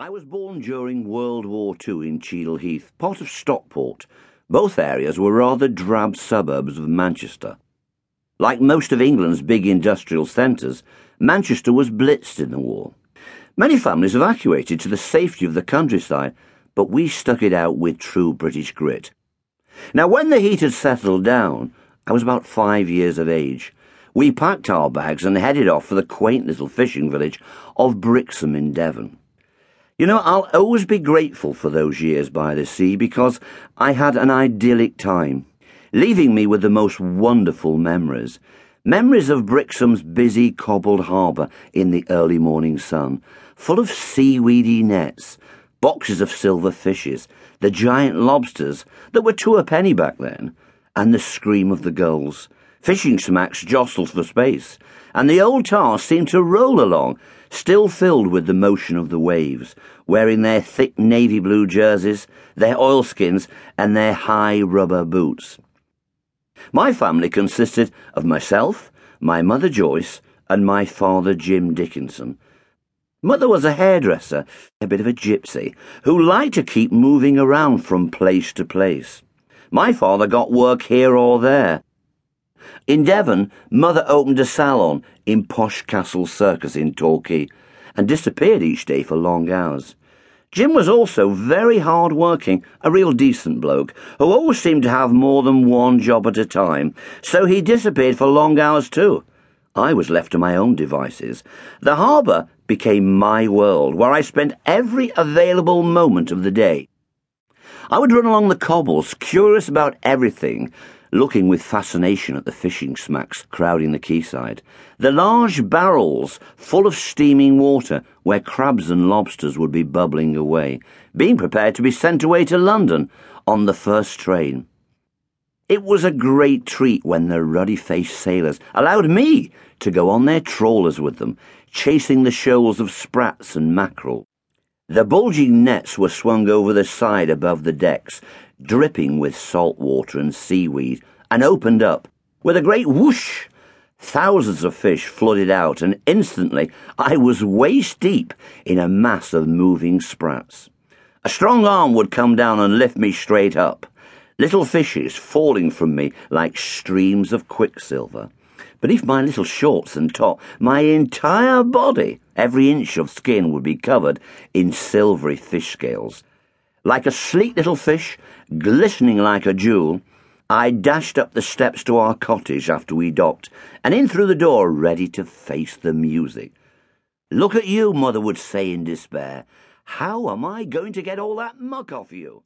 I was born during World War II in Cheadle Heath, part of Stockport. Both areas were rather drab suburbs of Manchester. Like most of England's big industrial centres, Manchester was blitzed in the war. Many families evacuated to the safety of the countryside, but we stuck it out with true British grit. Now, when the heat had settled down, I was about five years of age. We packed our bags and headed off for the quaint little fishing village of Brixham in Devon. You know, I'll always be grateful for those years by the sea because I had an idyllic time, leaving me with the most wonderful memories. Memories of Brixham's busy cobbled harbour in the early morning sun, full of seaweedy nets, boxes of silver fishes, the giant lobsters that were two a penny back then, and the scream of the gulls. Fishing smacks jostled for space, and the old tar seemed to roll along, still filled with the motion of the waves, wearing their thick navy blue jerseys, their oilskins, and their high rubber boots. My family consisted of myself, my mother Joyce, and my father Jim Dickinson. Mother was a hairdresser, a bit of a gypsy, who liked to keep moving around from place to place. My father got work here or there, in Devon, Mother opened a salon in Posh Castle Circus in Torquay and disappeared each day for long hours. Jim was also very hard working, a real decent bloke, who always seemed to have more than one job at a time, so he disappeared for long hours too. I was left to my own devices. The harbour became my world, where I spent every available moment of the day. I would run along the cobbles, curious about everything, looking with fascination at the fishing smacks crowding the quayside. The large barrels full of steaming water where crabs and lobsters would be bubbling away, being prepared to be sent away to London on the first train. It was a great treat when the ruddy faced sailors allowed me to go on their trawlers with them, chasing the shoals of sprats and mackerel. The bulging nets were swung over the side above the decks, dripping with salt water and seaweed, and opened up. With a great whoosh, thousands of fish flooded out, and instantly I was waist deep in a mass of moving sprats. A strong arm would come down and lift me straight up, little fishes falling from me like streams of quicksilver. Beneath my little shorts and top, my entire body, every inch of skin, would be covered in silvery fish scales. Like a sleek little fish, glistening like a jewel, I dashed up the steps to our cottage after we docked, and in through the door, ready to face the music. Look at you, Mother would say in despair. How am I going to get all that muck off you?